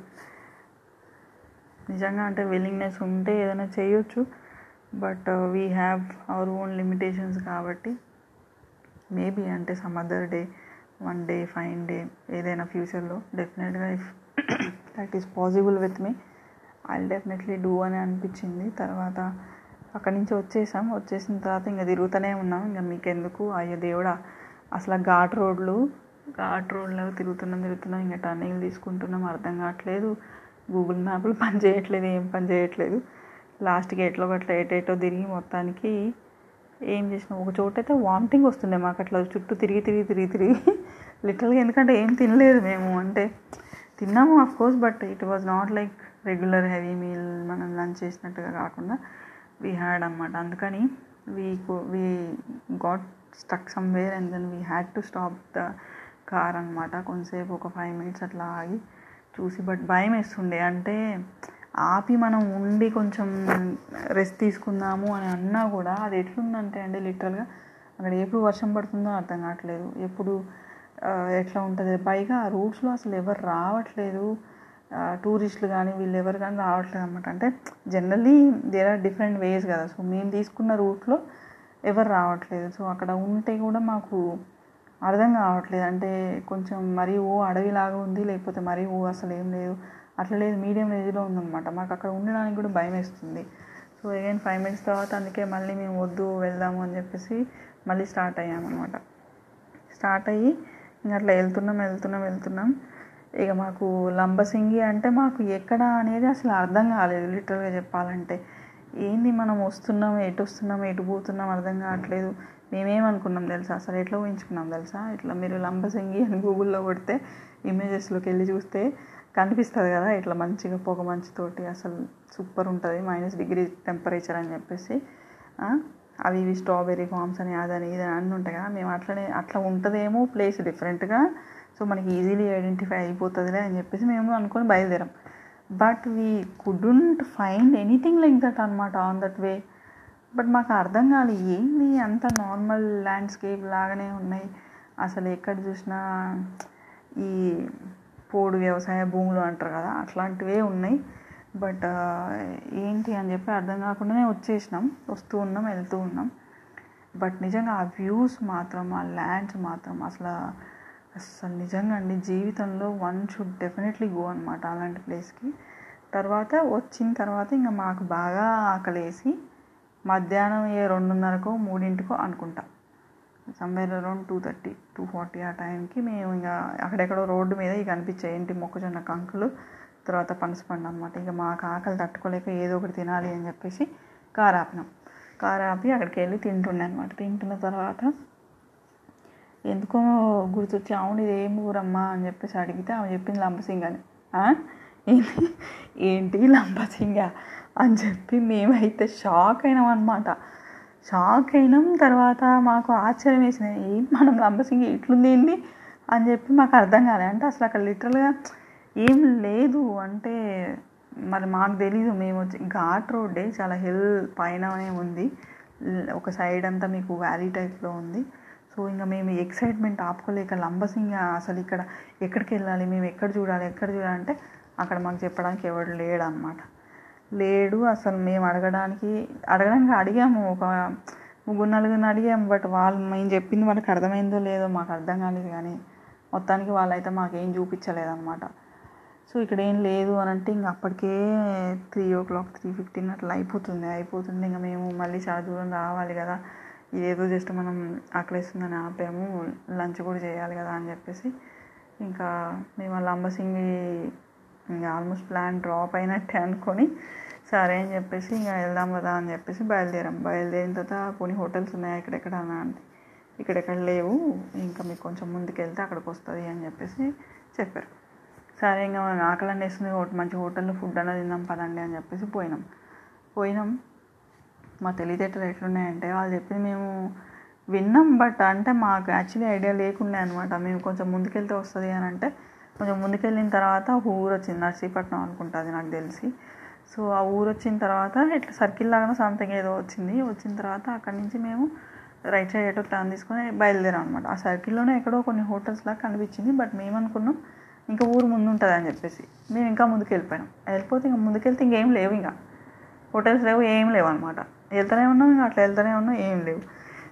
నిజంగా అంటే విల్లింగ్నెస్ ఉంటే ఏదైనా చేయొచ్చు. But we have our own limitations కాబట్టి మేబీ అంటే some other day one day fine day ఏదైనా ఫ్యూచర్లో డెఫినెట్గా if that is possible with me I definitely do అని అనిపించింది. తర్వాత అక్కడి నుంచి వచ్చేసాం. వచ్చేసిన తర్వాత ఇంకా తిరుగుతూనే ఉన్నాం. ఇంకా మీకెందుకు? అయ్యో దేవుడా అసలు ఘాట్ రోడ్లు ఘాట్ రోడ్లో తిరుగుతున్నాం తిరుగుతున్నాం. ఇంకా టర్నింగ్ తీసుకుంటున్నాం. అర్థం కావట్లేదు. గూగుల్ మ్యాప్లు పని చేయట్లేదు. ఏం పని చేయట్లేదు. లాస్ట్కి ఎట్లో గట్ల ఏటేటో తిరిగి మొత్తానికి ఏం చేసినాం? ఒక చోట అయితే వామిటింగ్ వస్తుండే మాకు. అట్లా చుట్టూ తిరిగి తిరిగి తిరిగి తిరిగి. లిటరల్గా ఎందుకంటే ఏం తినలేదు మేము. అంటే తిన్నాము of course but it was not like regular heavy meal మనం లంచ్ చేసినట్టుగా కాకుండా వీ హ్యాడ్ అనమాట అందుకని we we got stuck somewhere and then we had to stop the car అనమాట కొంతసేపు ఒక ఫైవ్ మినిట్స్ అట్లా ఆగి చూసి బట్ భయం వేస్తుండే. అంటే ఆపి మనం ఉండి కొంచెం రెస్ట్ తీసుకుందాము అని అన్నా కూడా అది ఎట్లుందంటే అండి లిటరల్గా అక్కడ ఎప్పుడు వర్షం పడుతుందో అర్థం కావట్లేదు. ఎప్పుడు ఎట్లా ఉంటుంది? పైగా ఆ రూట్స్లో అసలు ఎవరు రావట్లేదు. టూరిస్టులు కానీ వీళ్ళు ఎవరు కానీ రావట్లేదు అనమాట అంటే generally there are different ways కదా. సో మేము తీసుకున్న రూట్లో ఎవరు రావట్లేదు. సో అక్కడ ఉంటే కూడా మాకు అర్థం కావట్లేదు. అంటే కొంచెం మరీ ఓ అడవిలాగా ఉంది లేకపోతే మరీ ఓ అసలు ఏం లేదు. అట్లా లేదు మీడియం రేంజ్లో ఉందన్నమాట. మాకు అక్కడ ఉండడానికి కూడా భయం వేస్తుంది. సో అగైన్ ఫైవ్ మినిట్స్ తర్వాత అందుకే మళ్ళీ మేము వద్దు వెళ్దాము అని చెప్పేసి మళ్ళీ స్టార్ట్ అయ్యామన్నమాట. స్టార్ట్ అయ్యి అట్లా వెళ్తున్నాం వెళ్తున్నాం వెళ్తున్నాం. ఇక మాకు లంబసింగి అంటే మాకు ఎక్కడ అనేది అసలు అర్థం కాలేదు లిటరల్గా చెప్పాలంటే. ఏంది మనం వస్తున్నాం ఎటు వస్తున్నాం ఎటు పోతున్నాం అర్థం కావట్లేదు. మేమేమనుకున్నాం తెలుసా? అసలు ఎట్లా ఊహించుకున్నాం తెలుసా? ఇట్లా మీరు లంబసింగి అని గూగుల్లో కొడితే ఇమేజెస్లోకి వెళ్ళి చూస్తే కనిపిస్తుంది కదా ఇట్లా మంచిగా పొగ మంచుతోటి అసలు సూపర్ ఉంటుంది మైనస్ డిగ్రీ టెంపరేచర్ అని చెప్పేసి. అవి ఇవి స్ట్రాబెర్రీ ఫామ్స్ అని అదని ఇది అన్నీ ఉంటాయి కదా. మేము అట్లనే అట్లా ఉంటుందేమో ప్లేస్ డిఫరెంట్గా. సో మనకి ఈజీలీ ఐడెంటిఫై అయిపోతుందిలే అని చెప్పేసి మేము అనుకొని బయలుదేరాం. But we couldn't find anything like that అనమాట ఆన్ దట్ వే. బట్ మాకు అర్థం కాదు ఏంది అంత నార్మల్ ల్యాండ్స్కేప్ లాగానే ఉన్నాయి. అసలు ఎక్కడ చూసినా ఈ పోడు వ్యవసాయ భూములు అంటారు కదా అట్లాంటివే ఉన్నాయి. బట్ ఏంటి అని చెప్పి అర్థం కాకుండానే వచ్చేసినాం. వస్తూ ఉన్నాం వెళ్తూ ఉన్నాం. బట్ నిజంగా ఆ వ్యూస్ మాత్రం ఆ ల్యాండ్స్ మాత్రం అసలు అసలు నిజంగా అండి జీవితంలో వన్ షుడ్ డెఫినెట్లీ గో అనమాట అలాంటి ప్లేస్కి. తర్వాత వచ్చిన తర్వాత ఇంకా మాకు బాగా ఆకలేసి మధ్యాహ్నం ఏ రెండున్నరకో మూడింటికో అనుకుంటా. Somewhere around two thirty two forty ఆ టైంకి మేము ఇంకా అక్కడెక్కడో రోడ్డు మీద ఇక కనిపించాయి ఏంటి మొక్కజొన్న కంకులు. తర్వాత పనసపండు అనమాట ఇక మాకు ఆకలి తట్టుకోలేక ఏదో ఒకటి తినాలి అని చెప్పేసి కారు ఆపినాం కారు ఆపి అక్కడికి వెళ్ళి తింటుండే అనమాట తింటున్న తర్వాత ఎందుకో గుర్తొచ్చి అవును ఇది ఏం ఊరమ్మా అని చెప్పేసి అడిగితే ఆమె చెప్పింది లంబసింగ్ అని. ఏంటి? ఏంటి లంబసింగ? అని చెప్పి మేమైతే షాక్ అయినాం అనమాట షాక్ అయినాం. తర్వాత మాకు ఆశ్చర్యం వేసింది ఏం మనం లంబసింగి ఇట్లుంది ఏంది? అని చెప్పి మాకు అర్థం కాలే. అంటే అసలు అక్కడ లిటరల్గా ఏం లేదు. అంటే మరి మాకు తెలీదు. మేము వచ్చి ఘాట్ రోడ్డే చాలా హిల్ పైననే ఉంది. ఒక సైడ్ అంతా మీకు వ్యాలీ టైప్లో ఉంది. సో ఇంకా మేము ఎక్సైట్మెంట్ ఆపుకోలేక లంబసింగ అసలు ఇక్కడ ఎక్కడికి వెళ్ళాలి? మేము ఎక్కడ చూడాలి? ఎక్కడ చూడాలంటే అక్కడ మాకు చెప్పడానికి ఎవడు లేడు అనమాట లేడు అసలు మేము అడగడానికి అడగడానికి అడిగాము. ఒక ముగ్గురు నలుగురిని అడిగాము బట్ వాళ్ళు మేము చెప్పింది వాళ్ళకి అర్థమైందో లేదో మాకు అర్థం కాలేదు కానీ మొత్తానికి వాళ్ళైతే మాకేం చూపించలేదన్నమాట. సో ఇక్కడ ఏం లేదు అని అంటే ఇంక అప్పటికే three o'clock three fifteen అట్లా అయిపోతుంది అయిపోతుంది ఇంకా మేము మళ్ళీ చాలా దూరం రావాలి కదా. ఇదేదో జస్ట్ మనం ఆకలిస్తుందని ఆపాము లంచ్ కూడా చేయాలి కదా అని చెప్పేసి. ఇంకా మేము లంబసింగి ఇంకా ఆల్మోస్ట్ ప్లాన్ డ్రాప్ అయినట్టే అనుకొని సరే అని చెప్పేసి ఇంకా వెళ్దాం కదా అని చెప్పేసి బయలుదేరాం. బయలుదేరిన తర్వాత కొన్ని హోటల్స్ ఉన్నాయి ఎక్కడెక్కడ అని అంటే ఇక్కడెక్కడ లేవు. ఇంకా మీకు కొంచెం ముందుకు వెళ్తే అక్కడికి వస్తుంది అని చెప్పేసి చెప్పారు. సరే ఇంకా మనకు ఆకలి అని వేస్తుంది ఒకటి మంచి హోటల్లో ఫుడ్ అన్నది తిందాం పదండి అని చెప్పేసి పోయినాం. పోయినాం. మా తెలివితేటలు ఎట్లున్నాయంటే వాళ్ళు చెప్పింది మేము విన్నాం బట్ అంటే మాకు యాక్చువల్లీ ఐడియా లేకుండే అనమాట మేము కొంచెం ముందుకెళ్తే వస్తుంది అని అంటే కొంచెం ముందుకెళ్ళిన తర్వాత ఒక ఊరు వచ్చింది నర్సీపట్నం అనుకుంటుంది నాకు తెలిసి. సో ఆ ఊరు వచ్చిన తర్వాత ఇట్లా సర్కిల్ లాగానే సంథింగ్ ఏదో వచ్చింది. వచ్చిన తర్వాత అక్కడి నుంచి మేము రైట్ సైడ్ ఎటో టర్న్ తీసుకొని బయలుదేరాం అనమాట ఆ సర్కిల్లోనే ఎక్కడో కొన్ని హోటల్స్ లాగా కనిపించింది బట్ మేము అనుకున్నాం ఇంకా ఊరు ముందు ఉంటుంది అని చెప్పేసి. మేము ఇంకా ముందుకు వెళ్ళిపోయినాం వెళ్ళిపోతే ఇంకా ముందుకెళ్తే ఇంకేం లేవు ఇంకా. హోటల్స్ లేవు ఏం లేవు అనమాట వెళ్తూనే ఉన్నాం ఇంకా అట్లా వెళ్తూనే ఉన్నాం ఏం లేవు.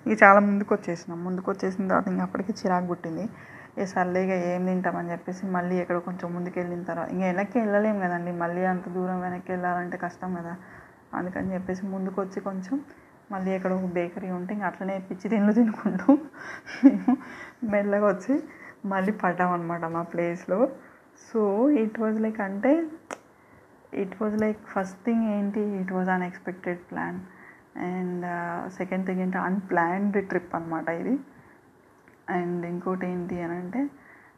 ఇక చాలా ముందుకు వచ్చేసినాం ముందుకు వచ్చేసిన తర్వాత ఇంకా అప్పటికి చిరాకు పుట్టింది. ఏ సర్లే ఇక ఏం తింటామని చెప్పేసి మళ్ళీ ఎక్కడో కొంచెం ముందుకు వెళ్ళిన తర్వాత. ఇంకా వెనక్కి వెళ్ళలేము కదండి. మళ్ళీ అంత దూరం వెనక్కి వెళ్ళాలంటే కష్టం కదా. అందుకని చెప్పేసి ముందుకు వచ్చి కొంచెం మళ్ళీ ఎక్కడ ఒక బేకరీ ఉంటే ఇంకా అట్లనే పిచ్చి తిండ్లు తినుకుంటూ మేము మెల్లగా వచ్చి మళ్ళీ పడ్డాం అనమాట మా ప్లేస్లో సో ఇట్ వాజ్ లైక్ అంటే it was like first thing ఏంటి it was unexpected plan and second thing ఏంటి అన్ప్లాన్డ్ ట్రిప్ అనమాట ఇది. అండ్ ఇంకోటి ఏంటి అని అంటే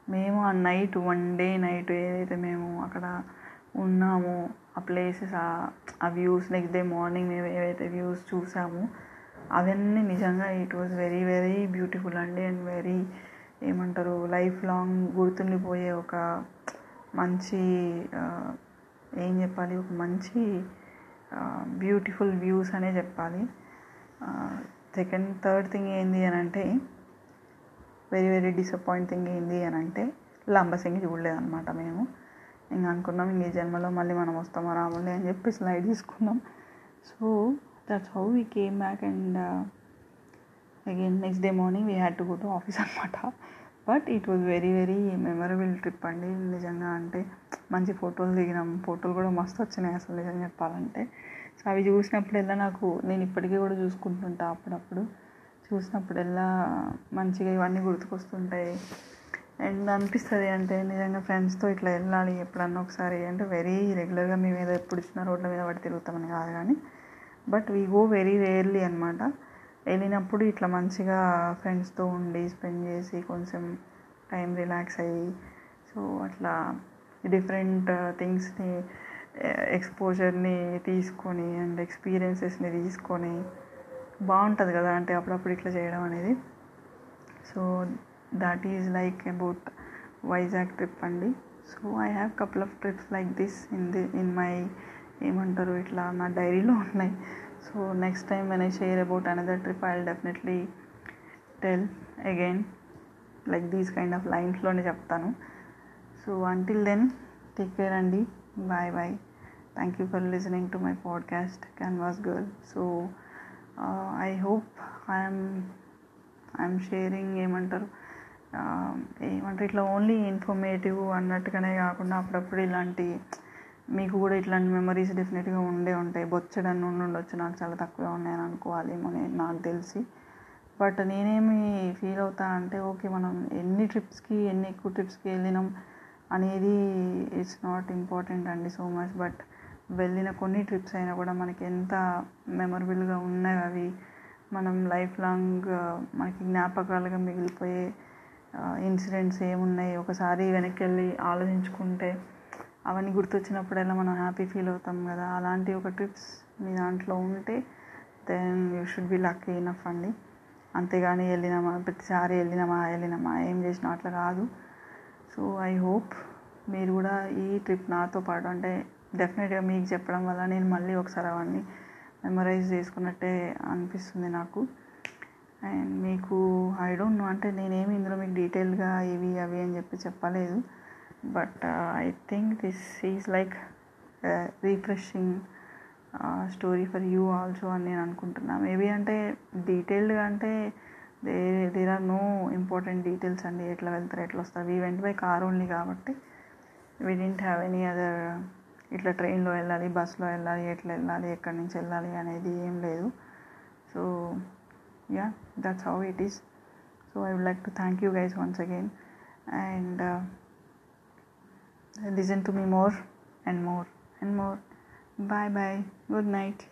మేము ఆ నైట్ వన్ డే నైట్ ఏదైతే మేము అక్కడ ఉన్నామో ఆ ప్లేసెస్ ఆ వ్యూస్ నెక్స్ట్ డే మార్నింగ్ మేము ఏవైతే వ్యూస్ చూసామో అవన్నీ నిజంగా it was very very beautiful అండి. అండ్ వెరీ ఏమంటారు లైఫ్ లాంగ్ గుర్తుండిపోయే ఒక మంచి ఏం చెప్పాలి ఒక మంచి బ్యూటిఫుల్ వ్యూస్ అనే చెప్పాలి. సెకండ్ థర్డ్ థింగ్ ఏంది అని అంటే వెరీ వెరీ డిసప్పాయింటింగ్ ఏంది అని అంటే లంబసింగి చూడలేదన్నమాట మేము. ఇంకా అనుకున్నాం ఇంక ఈ జన్మలో మళ్ళీ మనం వస్తామో రాములే అని చెప్పి స్లైడ్ తీసుకున్నాం. So that's how we came back and again next day morning we had to go to office అనమాట but it was very very memorable trip అండి. నిజంగా అంటే మంచి ఫోటోలు దిగినాం. ఫోటోలు కూడా మస్తు వచ్చినాయి అసలు నిజంగా చెప్పాలంటే. సో అవి చూసినప్పుడల్లా నాకు నేను ఇప్పటికీ కూడా చూసుకుంటుంటా అప్పుడప్పుడు. చూసినప్పుడల్లా మంచిగా ఇవన్నీ గుర్తుకొస్తుంటాయి. అండ్ అనిపిస్తుంది అంటే నిజంగా ఫ్రెండ్స్తో ఇట్లా వెళ్ళాలి ఎప్పుడన్నా ఒకసారి అంటే వెరీ రెగ్యులర్గా మేము ఏదో ఎప్పుడు ఇచ్చిన రోడ్ల మీద పడి తిరుగుతామని కాదు కానీ. But we go very rarely అనమాట వెళ్ళినప్పుడు ఇట్లా మంచిగా ఫ్రెండ్స్తో ఉండి స్పెండ్ చేసి కొంచెం టైం రిలాక్స్ అయ్యి సో అట్లా డిఫరెంట్ థింగ్స్ని ఎక్స్పోజర్ని తీసుకొని అండ్ ఎక్స్పీరియన్సెస్ని తీసుకొని బాగుంటుంది కదా అంటే అప్పుడప్పుడు ఇట్లా చేయడం అనేది. So that is like about Vizag trip అండి. So I have couple of trips like this in the in my ఏమంటారు ఇట్లా నా డైరీలో ఉన్నాయి. So next time when I share about another trip I definitely tell again like these kind of లైన్స్లోనే చెప్తాను. So until then take care అండి. Bye bye thank you for listening to my podcast canvas girl so I hope I'm I'm sharing ఏమంటారు ఏమంటారు ఇట్లా only informative అన్నట్టుగానే కాకుండా అప్పుడప్పుడు ఇలాంటి మీకు కూడా ఇట్లాంటి మెమరీస్ డెఫినెట్గా ఉండే ఉంటాయి. బొచ్చడన్ని ఉండి ఉండొచ్చు. నాకు చాలా తక్కువే ఉన్నాయని అనుకోవాలేమో నేను నాకు తెలిసి. బట్ నేనేమి ఫీల్ అవుతా అంటే ఓకే మనం ఎన్ని ట్రిప్స్కి ఎన్ని ఎక్కువ ట్రిప్స్కి వెళ్ళినాం అనేది ఇట్స్ నాట్ ఇంపార్టెంట్ అండి సో మచ్ బట్ వెళ్ళిన కొన్ని ట్రిప్స్ అయినా కూడా మనకి ఎంత మెమరబుల్గా ఉన్నాయి అవి మనం లైఫ్ లాంగ్ మనకి జ్ఞాపకాలుగా మిగిలిపోయే ఇన్సిడెంట్స్ ఏమున్నాయి ఒకసారి వెనక్కి వెళ్ళి ఆలోచించుకుంటే అవన్నీ గుర్తొచ్చినప్పుడల్లా మనం హ్యాపీ ఫీల్ అవుతాం కదా. అలాంటి ఒక ట్రిప్స్ మీ దాంట్లో ఉంటే then you should be lucky enough అండి. అంతేగాని వెళ్ళినామా ప్రతిసారి వెళ్ళినామా వెళ్ళినామా ఏం చేసినా అట్లా కాదు సో ఐ హోప్ మీరు కూడా ఈ ట్రిప్ నాతో పాటు అంటే డెఫినెట్గా మీకు చెప్పడం వల్ల నేను మళ్ళీ ఒకసారి అవన్నీ మెమరైజ్ చేసుకున్నట్టే అనిపిస్తుంది నాకు. అండ్ మీకు ఐ డోంట్ నో అంటే నేనేమి ఇందులో మీకు డీటెయిల్గా ఇవి అవి అని చెప్పి చెప్పలేదు. But I think this is like refreshing story for you also అని నేను అనుకుంటున్నా. మేబీ అంటే డీటెయిల్డ్గా అంటే they there are no important details అండి. ఎట్లా వెళ్తారు ఎట్లా వస్తారు. We went by car only కాబట్టి we didn't have any other ఇట్లా ట్రైన్లో వెళ్ళాలి బస్సులో వెళ్ళాలి ఎట్లా వెళ్ళాలి ఎక్కడి నుంచి వెళ్ళాలి అనేది ఏం లేదు. So yeah that's how it is so I would like to thank you guys once again and listen to me more and more and more. Bye bye. Good night.